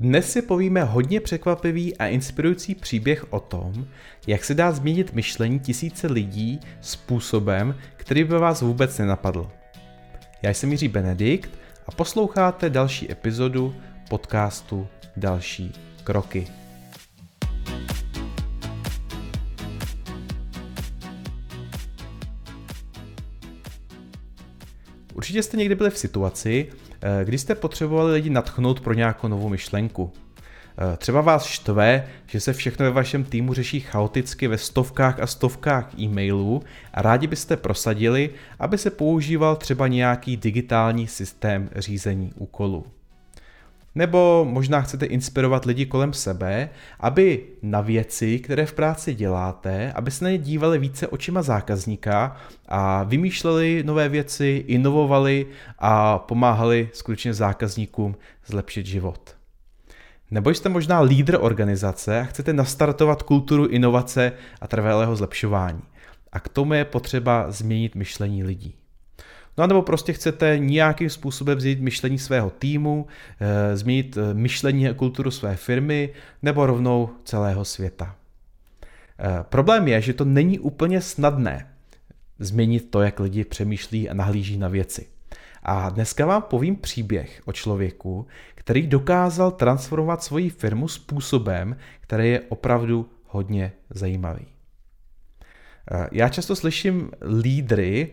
Dnes si povíme hodně překvapivý a inspirující příběh o tom, jak se dá změnit myšlení tisíce lidí způsobem, který by vás vůbec nenapadl. Já jsem Jiří Benedikt a posloucháte další epizodu podcastu Další kroky. Určitě jste někdy byli v situaci, Eh, kdy jste potřebovali lidi natchnout pro nějakou novou myšlenku. Eh, třeba vás štve, že se všechno ve vašem týmu řeší chaoticky ve stovkách a stovkách e-mailů a rádi byste prosadili, aby se používal třeba nějaký digitální systém řízení úkolů. Nebo možná chcete inspirovat lidi kolem sebe, aby na věci, které v práci děláte, aby se na ně dívali více očima zákazníka a vymýšleli nové věci, inovovali a pomáhali skutečně zákazníkům zlepšit život. Nebo jste možná lídr organizace a chcete nastartovat kulturu inovace a trvalého zlepšování. A k tomu je potřeba změnit myšlení lidí. No nebo prostě chcete nějakým způsobem změnit myšlení svého týmu, eh, změnit eh, myšlení a kulturu své firmy nebo rovnou celého světa. Eh, problém je, že to není úplně snadné změnit to, jak lidi přemýšlí a nahlíží na věci. A dneska vám povím příběh o člověku, který dokázal transformovat svoji firmu způsobem, který je opravdu hodně zajímavý. Já často slyším lídry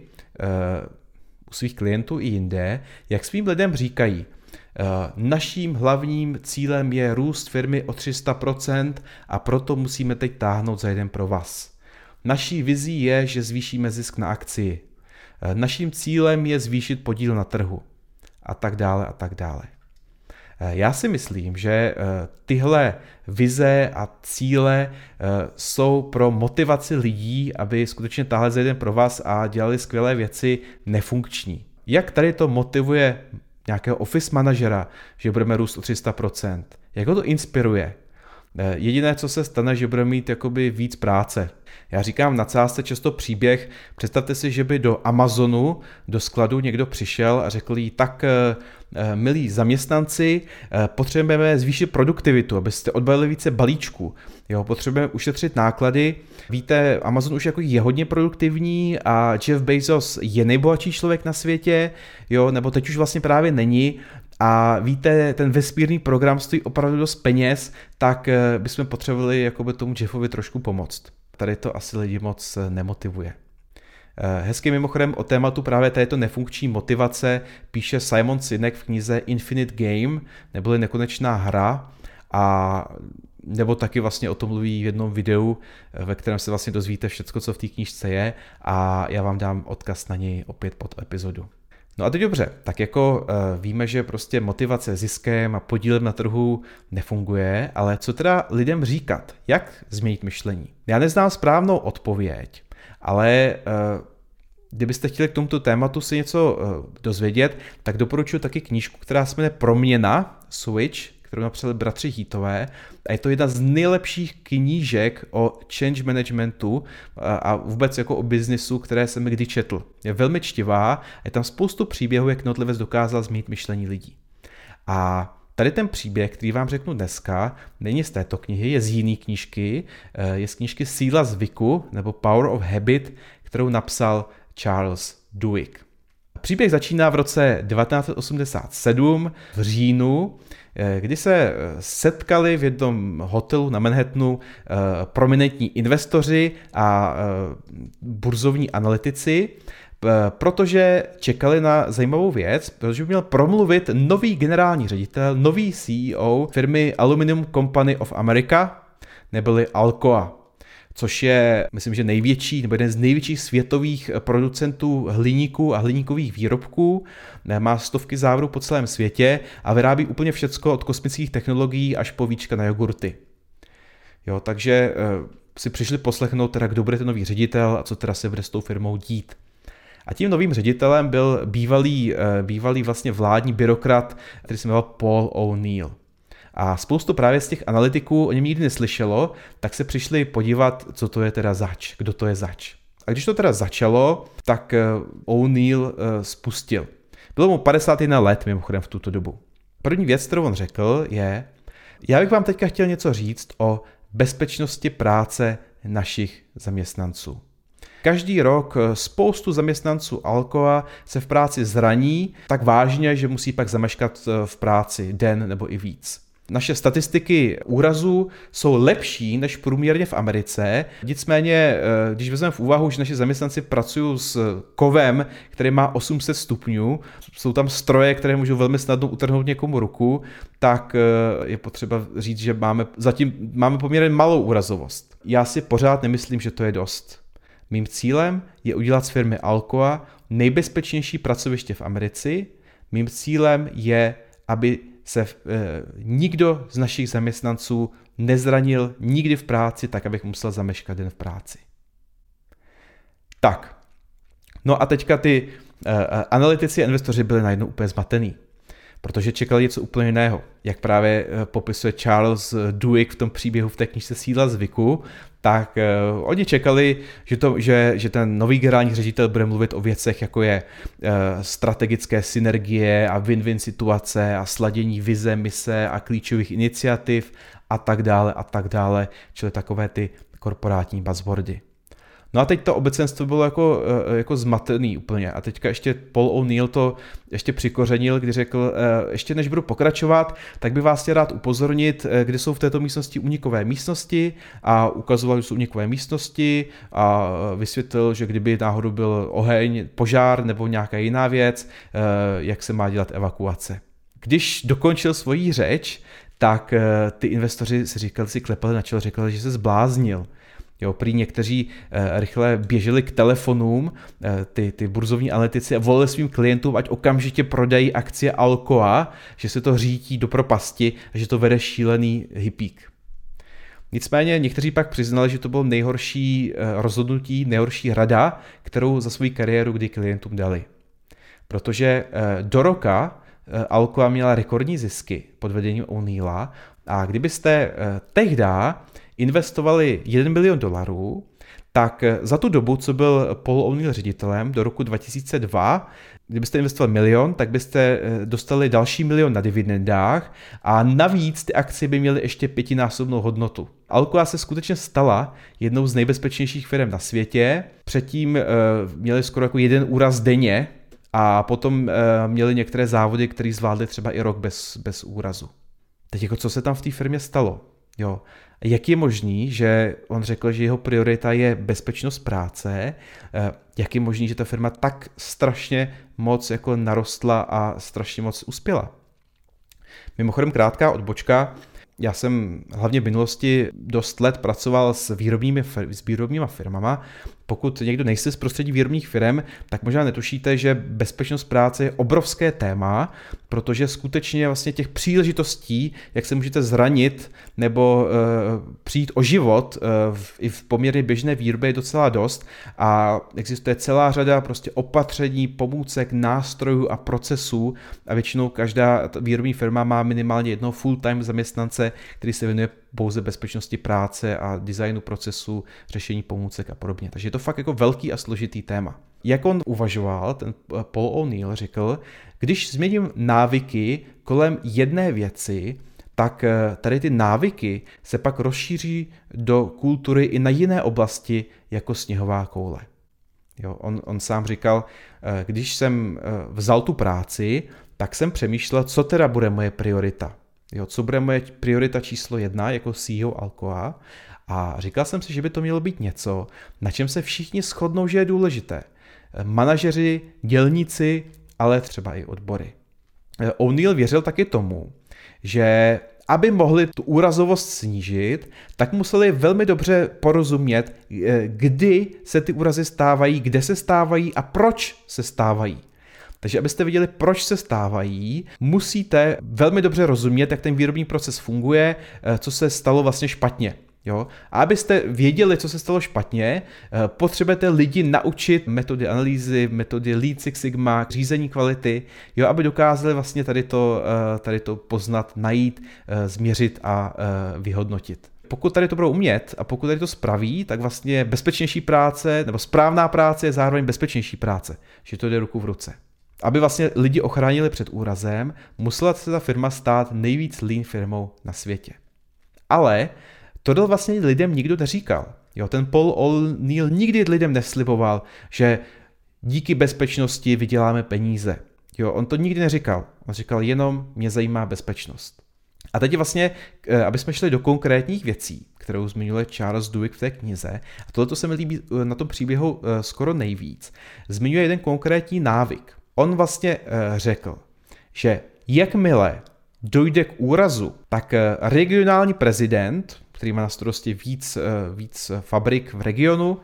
u svých klientů i jinde, jak svým lidem říkají, eh, Naším hlavním cílem je růst firmy o 300% a proto musíme teď táhnout za jeden pro vás. Naší vizí je, že zvýšíme zisk na akci. Eh, naším cílem je zvýšit podíl na trhu. A tak dále a tak dále. Eh, já si myslím, že eh, tyhle vize a cíle eh, jsou pro motivaci lidí, aby skutečně tahle za jeden pro vás a dělali skvělé věci nefunkční. Jak tady to motivuje nějakého office manažera, že budeme růst o 300%? Jak ho to inspiruje? Jediné, co se stane, že bude mít jakoby víc práce. Já říkám na cásce často příběh, představte si, že by do Amazonu, do skladu někdo přišel a řekl jí, tak milí zaměstnanci, eh, potřebujeme zvýšit produktivitu, abyste odbalili více balíčků. Jo, potřebujeme ušetřit náklady. Víte, Amazon už jako je hodně produktivní a Jeff Bezos je nejbohatší člověk na světě, jo, nebo teď už vlastně právě není. A víte, ten vesmírný program stojí opravdu dost peněz, tak eh, bychom potřebovali jakoby tomu Jeffovi trošku pomoct. Tady to asi lidi moc nemotivuje. Eh, hezky mimochodem o tématu právě této nefunkční motivace píše Simon Sinek v knize Infinite Game, neboli nekonečná hra a nebo taky vlastně o tom mluví v jednom videu, eh, ve kterém se vlastně dozvíte všechno, co v té knížce je a já vám dám odkaz na něj opět pod epizodu. No a teď dobře, tak jako uh, víme, že prostě motivace ziskem a podílem na trhu nefunguje, ale co teda lidem říkat? Jak změnit myšlení? Já neznám správnou odpověď, ale eh, kdybyste chtěli k tomuto tématu si něco eh, dozvědět, tak doporučuji taky knížku, která se jmenuje Proměna, Switch, kterou napsali bratři Hítové. A je to jedna z nejlepších knížek o change managementu eh, a vůbec jako o biznisu, které jsem kdy četl. Je velmi čtivá, je tam spoustu příběhů, jak Notlivec dokázal změnit myšlení lidí. A Tady ten příběh, který vám řeknu dneska, není z této knihy, je z jiné knížky, eh, je z knížky Síla zvyku nebo Power of Habit, kterou napsal Charles Duhigg. Příběh začíná v roce 1987 v říjnu, eh, kdy se eh, setkali v jednom hotelu na Manhattanu prominentní investoři a burzovní analytici protože čekali na zajímavou věc, protože by měl promluvit nový generální ředitel, nový CEO firmy Aluminium Company of America, neboli Alcoa, což je, myslím, že největší, nebo jeden z největších světových producentů hliníků a hliníkových výrobků. Eh, má stovky závodů po celém světě a vyrábí úplně všecko od kosmických technologií až po víčka na jogurty. Jo, takže e, si přišli poslechnout teda, kdo bude ten nový ředitel a co teda se bude s tou firmou dít. A tím novým ředitelem byl bývalý, eh, bývalý vlastně vládní byrokrat, který se jmenoval Paul O'Neill. A spoustu právě z těch analytiků o něm nikdy neslyšelo, tak se přišli podívat, co to je teda zač, kdo to je zač. A když to teda začalo, tak eh, O'Neill eh, spustil. Bylo mu 51 let mimochodem v tuto dobu. První věc, kterou on řekl, je, Já bych vám teďka chtěl něco říct o bezpečnosti práce našich zaměstnanců. Každý rok spoustu zaměstnanců Alcoa se v práci zraní tak vážně, že musí pak zameškat v práci den nebo i víc. Naše statistiky úrazů jsou lepší než průměrně v Americe, nicméně, eh, když vezmeme v úvahu, že naši zaměstnanci pracují s kovem, který má 800 stupňů, jsou tam stroje, které můžou velmi snadno utrhnout někomu ruku, tak eh, je potřeba říct, že máme zatím máme poměrně malou úrazovost. Já si pořád nemyslím, že to je dost. Mým cílem je udělat z firmy Alcoa nejbezpečnější pracoviště v Americe. Mým cílem je, aby se e, nikdo z našich zaměstnanců nezranil nikdy v práci, tak abych musel zameškat den v práci. Tak, no a teďka ty e, analytici a investoři byli najednou úplně zmatený protože čekali něco úplně jiného. Jak právě eh, popisuje Charles Duick v tom příběhu v té knižce Sídla zvyku, tak uh, oni čekali, že, to, že, že ten nový generální ředitel bude mluvit o věcech, jako je uh, strategické synergie a win-win situace a sladění vize, mise a klíčových iniciativ a tak dále a tak dále, čili takové ty korporátní buzzwordy. No a teď to obecenstvo bylo jako, eh, jako zmatený úplně. A teďka ještě Paul O'Neill to ještě přikořenil, kdy řekl, eh, ještě než budu pokračovat, tak bych vás chtěl rád upozornit, eh, kde jsou v této místnosti unikové místnosti a ukazoval, že jsou unikové místnosti a vysvětlil, že kdyby náhodou byl oheň, požár nebo nějaká jiná věc, jak se má dělat evakuace. Když dokončil svoji řeč, tak ty investoři si říkali, si klepali na čelo, řekli, že se zbláznil. Jo, prý někteří eh, rychle běželi k telefonům, eh, ty, ty burzovní analytici a volili svým klientům, ať okamžitě prodají akcie Alcoa, že se to řítí do propasti a že to vede šílený hypík. Nicméně někteří pak přiznali, že to bylo nejhorší eh, rozhodnutí, nejhorší rada, kterou za svou kariéru kdy klientům dali. Protože do roka Alcoa měla rekordní zisky pod vedením O'Neilla a kdybyste tehdy investovali 1 milion dolarů, tak za tu dobu, co byl Paul O'Neill ředitelem do roku 2002, kdybyste investovali milion, tak byste eh, dostali další milion na dividendách a navíc ty akcie by měly ještě pětinásobnou hodnotu. Alcoa se skutečně stala jednou z nejbezpečnějších firm na světě. Předtím uh, měli skoro jako jeden úraz denně a potom uh, měli některé závody, které zvládly třeba i rok bez, bez úrazu. Teď jako co se tam v té firmě stalo? Jo. Jak je možný, že on řekl, že jeho priorita je bezpečnost práce? Eh, jak je možný, že ta firma tak strašně moc jako narostla a strašně moc uspěla? Mimochodem krátká odbočka. Já jsem hlavně v minulosti dost let pracoval s výrobními, s výrobníma firmama. Pokud někdo nejste z prostředí výrobních firm, tak možná netušíte, že bezpečnost práce je obrovské téma, protože skutečně vlastně těch příležitostí, jak se můžete zranit nebo uh, přijít o život uh, v, i v poměrně běžné výrobě je docela dost a existuje celá řada prostě opatření, pomůcek, nástrojů a procesů a většinou každá výrobní firma má minimálně jednoho full-time zaměstnance, který se věnuje pouze bezpečnosti práce a designu procesu, řešení pomůcek a podobně. Takže je to fakt jako velký a složitý téma. Jak on uvažoval, ten Paul O'Neill řekl, když změním návyky kolem jedné věci, tak eh, tady ty návyky se pak rozšíří do kultury i na jiné oblasti, jako sněhová koule. Jo, on, on sám říkal, eh, když jsem eh, vzal tu práci, tak jsem přemýšlel, co teda bude moje priorita. Jo, co bude moje priorita číslo jedna jako CEO Alcoa a říkal jsem si, že by to mělo být něco, na čem se všichni shodnou, že je důležité. Manažeři, dělníci, ale třeba i odbory. O'Neill věřil taky tomu, že aby mohli tu úrazovost snížit, tak museli velmi dobře porozumět, kdy se ty úrazy stávají, kde se stávají a proč se stávají. Takže abyste viděli, proč se stávají, musíte velmi dobře rozumět, jak ten výrobní proces funguje, eh, co se stalo vlastně špatně. Jo? A abyste věděli, co se stalo špatně, eh, potřebujete lidi naučit metody analýzy, metody Lead Six Sigma, řízení kvality, jo? aby dokázali vlastně tady to, eh, tady to poznat, najít, změřit a vyhodnotit. Pokud tady to budou umět a pokud tady to spraví, tak vlastně bezpečnější práce nebo správná práce je zároveň bezpečnější práce, že to jde ruku v ruce. Aby vlastně lidi ochránili před úrazem, musela se ta firma stát nejvíc lean firmou na světě. Ale tohle vlastně lidem nikdo neříkal. Jo, ten Paul O'Neill nikdy lidem nesliboval, že díky bezpečnosti vyděláme peníze. Jo, on to nikdy neříkal. On říkal jenom, mě zajímá bezpečnost. A teď vlastně, eh, aby jsme šli do konkrétních věcí, kterou zmiňuje Charles Duhigg v té knize, a tohle se mi líbí eh, na tom příběhu eh, skoro nejvíc, zmiňuje jeden konkrétní návyk. On vlastně řekl, že jakmile dojde k úrazu, tak regionální prezident, který má na starosti víc, víc fabrik v regionu,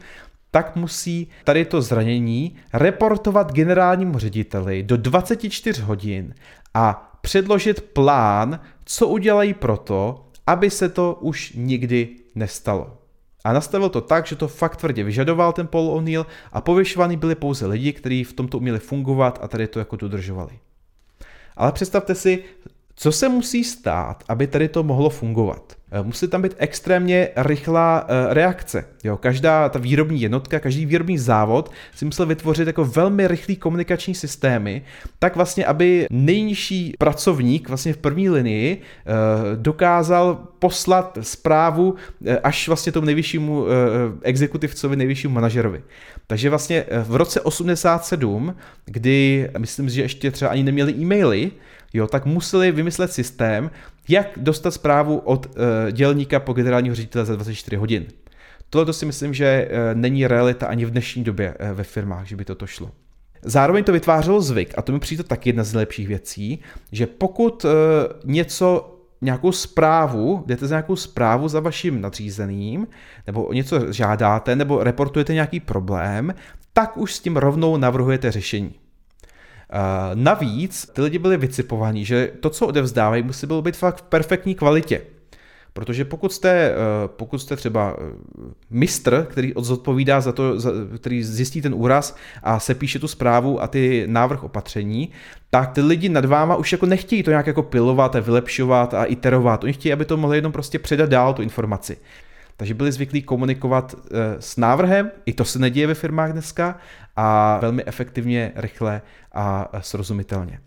tak musí tady to zranění reportovat generálnímu řediteli do 24 hodin a předložit plán, co udělají proto, aby se to už nikdy nestalo. A nastavil to tak, že to fakt tvrdě vyžadoval ten Paul O'Neill a pověšovaný byli pouze lidi, kteří v tomto uměli fungovat a tady to jako dodržovali. Ale představte si, co se musí stát, aby tady to mohlo fungovat? Eh, musí tam být extrémně rychlá eh, reakce. Jo, každá ta výrobní jednotka, každý výrobní závod si musel vytvořit jako velmi rychlý komunikační systémy, tak vlastně, aby nejnižší pracovník vlastně v první linii eh, dokázal poslat zprávu až vlastně tomu nejvyššímu exekutivcovi, nejvyššímu manažerovi. Takže vlastně v roce 87, kdy myslím, že ještě třeba ani neměli e-maily, jo, tak museli vymyslet systém, jak dostat zprávu od uh, dělníka po generálního ředitele za 24 hodin. Tohle to si myslím, že uh, není realita ani v dnešní době uh, ve firmách, že by toto šlo. Zároveň to vytvářelo zvyk, a to mi přijde taky jedna z nejlepších věcí, že pokud uh, něco nějakou zprávu, jdete za nějakou zprávu za vaším nadřízeným, nebo něco žádáte, nebo reportujete nějaký problém, tak už s tím rovnou navrhujete řešení. Navíc ty lidi byli vycipovaní, že to, co odevzdávají, musí bylo být fakt v perfektní kvalitě. Protože pokud jste, eh, pokud jste třeba eh, mistr, který odzodpovídá za to, který zjistí ten úraz a se píše tu zprávu a ty návrh opatření, tak ty lidi nad váma už jako nechtějí to nějak jako pilovat a vylepšovat a iterovat. Oni chtějí, aby to mohli jenom prostě předat dál tu informaci. Takže byli zvyklí komunikovat eh, s návrhem, i to se neděje ve firmách dneska, a velmi efektivně, rychle a srozumitelně.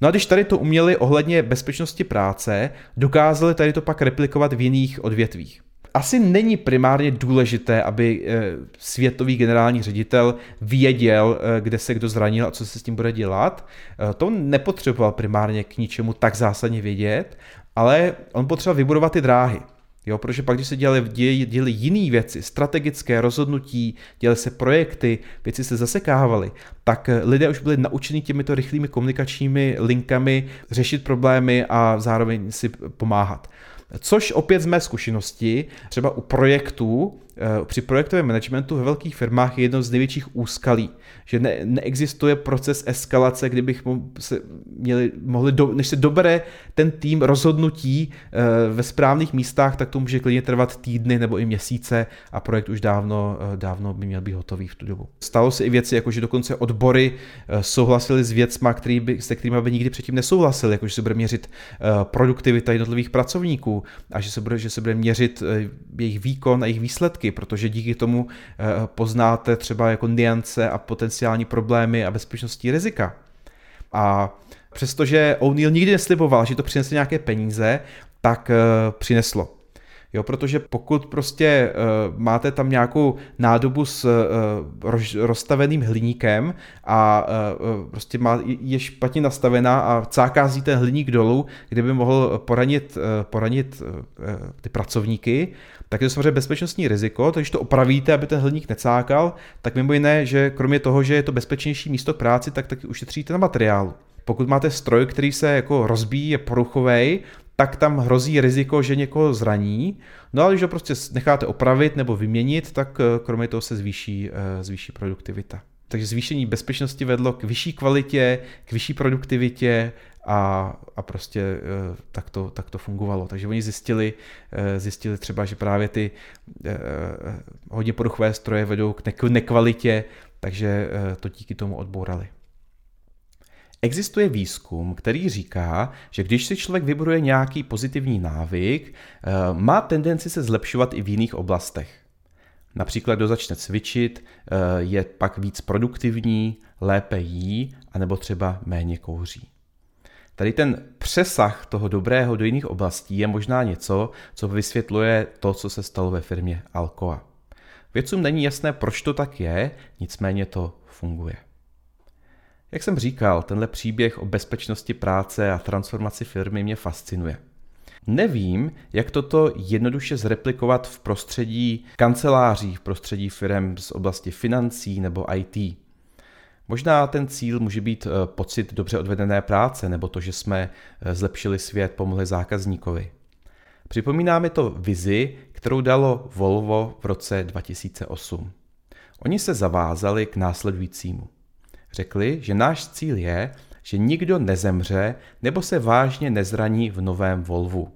No a když tady to uměli ohledně bezpečnosti práce, dokázali tady to pak replikovat v jiných odvětvích. Asi není primárně důležité, aby eh, světový generální ředitel věděl, eh, kde se kdo zranil a co se s tím bude dělat. To nepotřeboval primárně k ničemu tak zásadně vědět, ale on potřeboval vybudovat ty dráhy. Jo, protože pak, když se dělali, děli, děli jiné věci, strategické rozhodnutí, dělali se projekty, věci se zasekávaly, tak eh, lidé už byli naučeni těmito rychlými komunikačními linkami řešit problémy a zároveň si pomáhat. Což opět z mé zkušenosti, třeba u projektů, při projektovém managementu ve velkých firmách je jedno z největších úskalí, že ne, neexistuje proces eskalace, kdybych se měli, mohli, do, než se dobere ten tým rozhodnutí eh, ve správných místách, tak to může klidně trvat týdny nebo i měsíce a projekt už dávno, eh, dávno by měl být hotový v tu dobu. Stalo se i věci, jako že dokonce odbory souhlasili s věcma, který by, se kterými by nikdy předtím nesouhlasili, jako že se bude měřit produktivita jednotlivých pracovníků a že se bude, že se bude měřit jejich výkon a jejich výsledky, protože díky tomu poznáte třeba jako niance a potenciál potenciální problémy a bezpečnostní rizika. A přestože O'Neill nikdy nesliboval, že to přinese nějaké peníze, tak uh, přineslo. Jo, protože pokud prostě uh, máte tam nějakou nádobu s uh, roz, rozstaveným hliníkem a uh, prostě má, je špatně nastavená a cákází ten hliník dolů, kde by mohl poranit, uh, poranit uh, ty pracovníky, tak je to samozřejmě bezpečnostní riziko, takže to opravíte, aby ten hliník necákal, tak mimo jiné, že kromě toho, že je to bezpečnější místo k práci, tak taky ušetříte na materiálu. Pokud máte stroj, který se jako rozbíjí, je poruchovej, tak tam hrozí riziko, že někoho zraní. No ale když ho prostě necháte opravit nebo vyměnit, tak eh, kromě toho se zvýší, eh, zvýší produktivita. Takže zvýšení bezpečnosti vedlo k vyšší kvalitě, k vyšší produktivitě a, a prostě eh, tak to, tak to fungovalo. Takže oni zjistili, zjistili třeba, že právě ty hodně poruchové stroje vedou k nekvalitě, takže to díky tomu odbourali. Existuje výzkum, který říká, že když si člověk vybuduje nějaký pozitivní návyk, eh, má tendenci se zlepšovat i v jiných oblastech. Například, kdo začne cvičit, eh, je pak víc produktivní, lépe jí anebo třeba méně kouří. Tady ten přesah toho dobrého do jiných oblastí je možná něco, co vysvětluje to, co se stalo ve firmě Alcoa. Vědcům není jasné, proč to tak je, nicméně to funguje. Jak jsem říkal, tenhle příběh o bezpečnosti práce a transformaci firmy mě fascinuje. Nevím, jak toto jednoduše zreplikovat v prostředí kanceláří, v prostředí firm z oblasti financí nebo IT. Možná ten cíl může být eh, pocit dobře odvedené práce nebo to, že jsme eh, zlepšili svět, pomohli zákazníkovi. Připomíná mi to vizi, kterou dalo Volvo v roce 2008. Oni se zavázali k následujícímu. Řekli, že náš cíl je, že nikdo nezemře nebo se vážně nezraní v novém Volvu.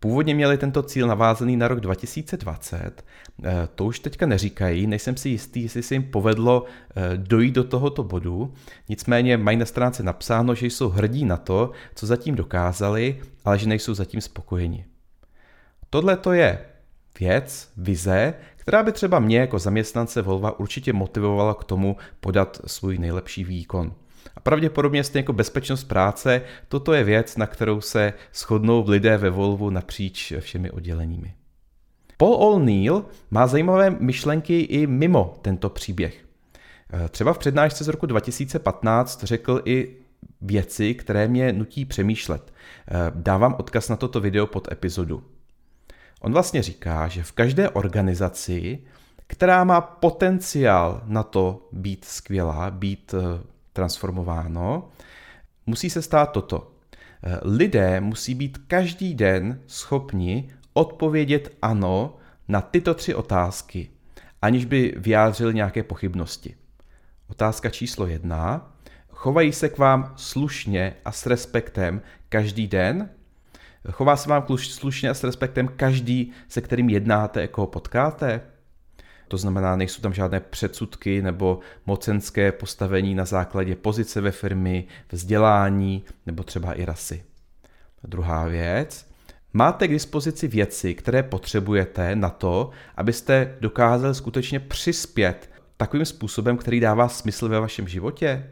Původně měli tento cíl navázaný na rok 2020, eh, to už teďka neříkají, nejsem si jistý, jestli se jim povedlo eh, dojít do tohoto bodu, nicméně mají na stránce napsáno, že jsou hrdí na to, co zatím dokázali, ale že nejsou zatím spokojeni. Tohle to je věc, vize, která by třeba mě jako zaměstnance Volva určitě motivovala k tomu podat svůj nejlepší výkon. A pravděpodobně stejně jako bezpečnost práce, toto je věc, na kterou se shodnou lidé ve Volvu napříč všemi odděleními. Paul O'Neill má zajímavé myšlenky i mimo tento příběh. Eh, třeba v přednášce z roku 2015 řekl i věci, které mě nutí přemýšlet. Eh, dávám odkaz na toto video pod epizodu. On vlastně říká, že v každé organizaci, která má potenciál na to být skvělá, být eh, transformováno, musí se stát toto. Eh, lidé musí být každý den schopni odpovědět ano na tyto tři otázky, aniž by vyjádřili nějaké pochybnosti. Otázka číslo jedna. Chovají se k vám slušně a s respektem každý den? Chová se vám slušně a s respektem každý, se kterým jednáte, jako potkáte? To znamená, nejsou tam žádné předsudky nebo mocenské postavení na základě pozice ve firmy, vzdělání nebo třeba i rasy. Druhá věc. Máte k dispozici věci, které potřebujete na to, abyste dokázali skutečně přispět takovým způsobem, který dává smysl ve vašem životě?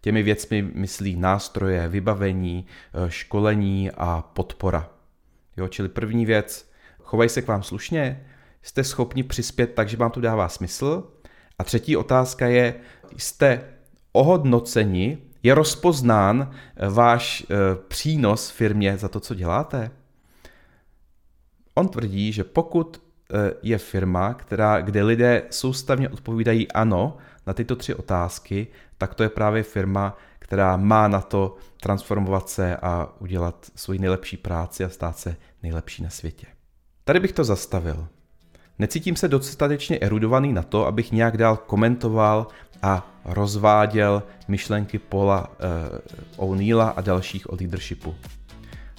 Těmi věcmi myslí nástroje, vybavení, eh, školení a podpora. Jo, čili první věc, chovají se k vám slušně, jste schopni přispět tak, že vám to dává smysl. A třetí otázka je, jste ohodnoceni, je rozpoznán eh, váš eh, přínos firmě za to, co děláte? On tvrdí, že pokud je firma, která, kde lidé soustavně odpovídají ano na tyto tři otázky, tak to je právě firma, která má na to transformovat se a udělat svoji nejlepší práci a stát se nejlepší na světě. Tady bych to zastavil. Necítím se dostatečně erudovaný na to, abych nějak dál komentoval a rozváděl myšlenky Paula uh, O'Neilla a dalších o leadershipu.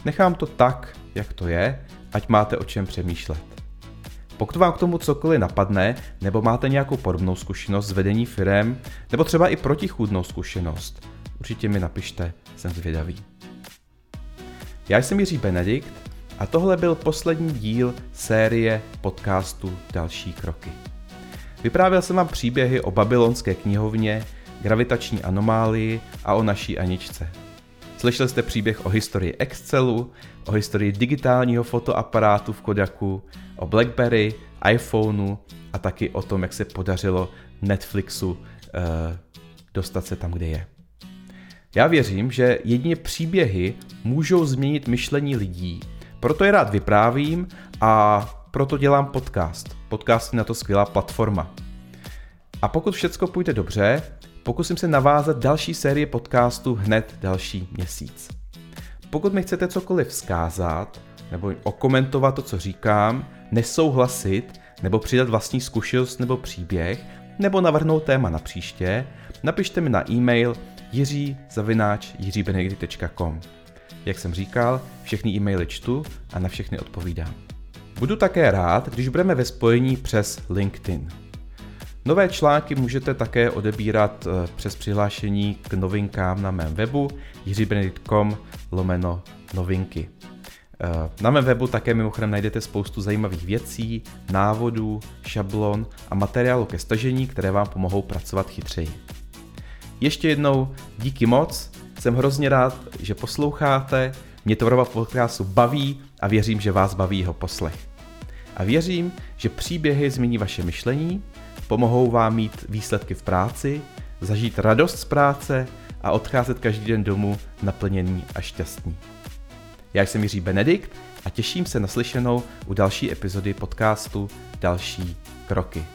Nechám to tak, jak to je, ať máte o čem přemýšlet. Pokud vám k tomu cokoliv napadne, nebo máte nějakou podobnou zkušenost s vedení firem, nebo třeba i protichůdnou zkušenost, určitě mi napište, jsem zvědavý. Já jsem Jiří Benedikt a tohle byl poslední díl série podcastu Další kroky. Vyprávěl jsem vám příběhy o babylonské knihovně, gravitační anomálii a o naší Aničce. Slyšeli jste příběh o historii Excelu, o historii digitálního fotoaparátu v Kodaku, o Blackberry, iPhoneu a taky o tom, jak se podařilo Netflixu uh, dostat se tam, kde je. Já věřím, že jedině příběhy můžou změnit myšlení lidí proto je rád vyprávím a proto dělám podcast. Podcast je na to skvělá platforma. A pokud všechno půjde dobře, pokusím se navázat další série podcastů hned další měsíc. Pokud mi chcete cokoliv vzkázat, nebo okomentovat to, co říkám, nesouhlasit, nebo přidat vlastní zkušenost nebo příběh, nebo navrhnout téma na příště, napište mi na e-mail jiří.benedikty.com. Jak jsem říkal, všechny e-maily čtu a na všechny odpovídám. Budu také rád, když budeme ve spojení přes LinkedIn. Nové články můžete také odebírat eh, přes přihlášení k novinkám na mém webu jiřibenedikt.com lomeno novinky. Eh, na mém webu také mimochodem najdete spoustu zajímavých věcí, návodů, šablon a materiálu ke stažení, které vám pomohou pracovat chytřeji. ještě jednou díky moc, jsem hrozně rád, že posloucháte, mě tvorba podcastu baví a věřím, že vás baví jeho poslech. A věřím, že příběhy změní vaše myšlení, pomohou vám mít výsledky v práci, zažít radost z práce a odcházet každý den domů naplněný a šťastný. Já jsem Jiří Benedikt a těším se na slyšenou u další epizody podcastu Další kroky.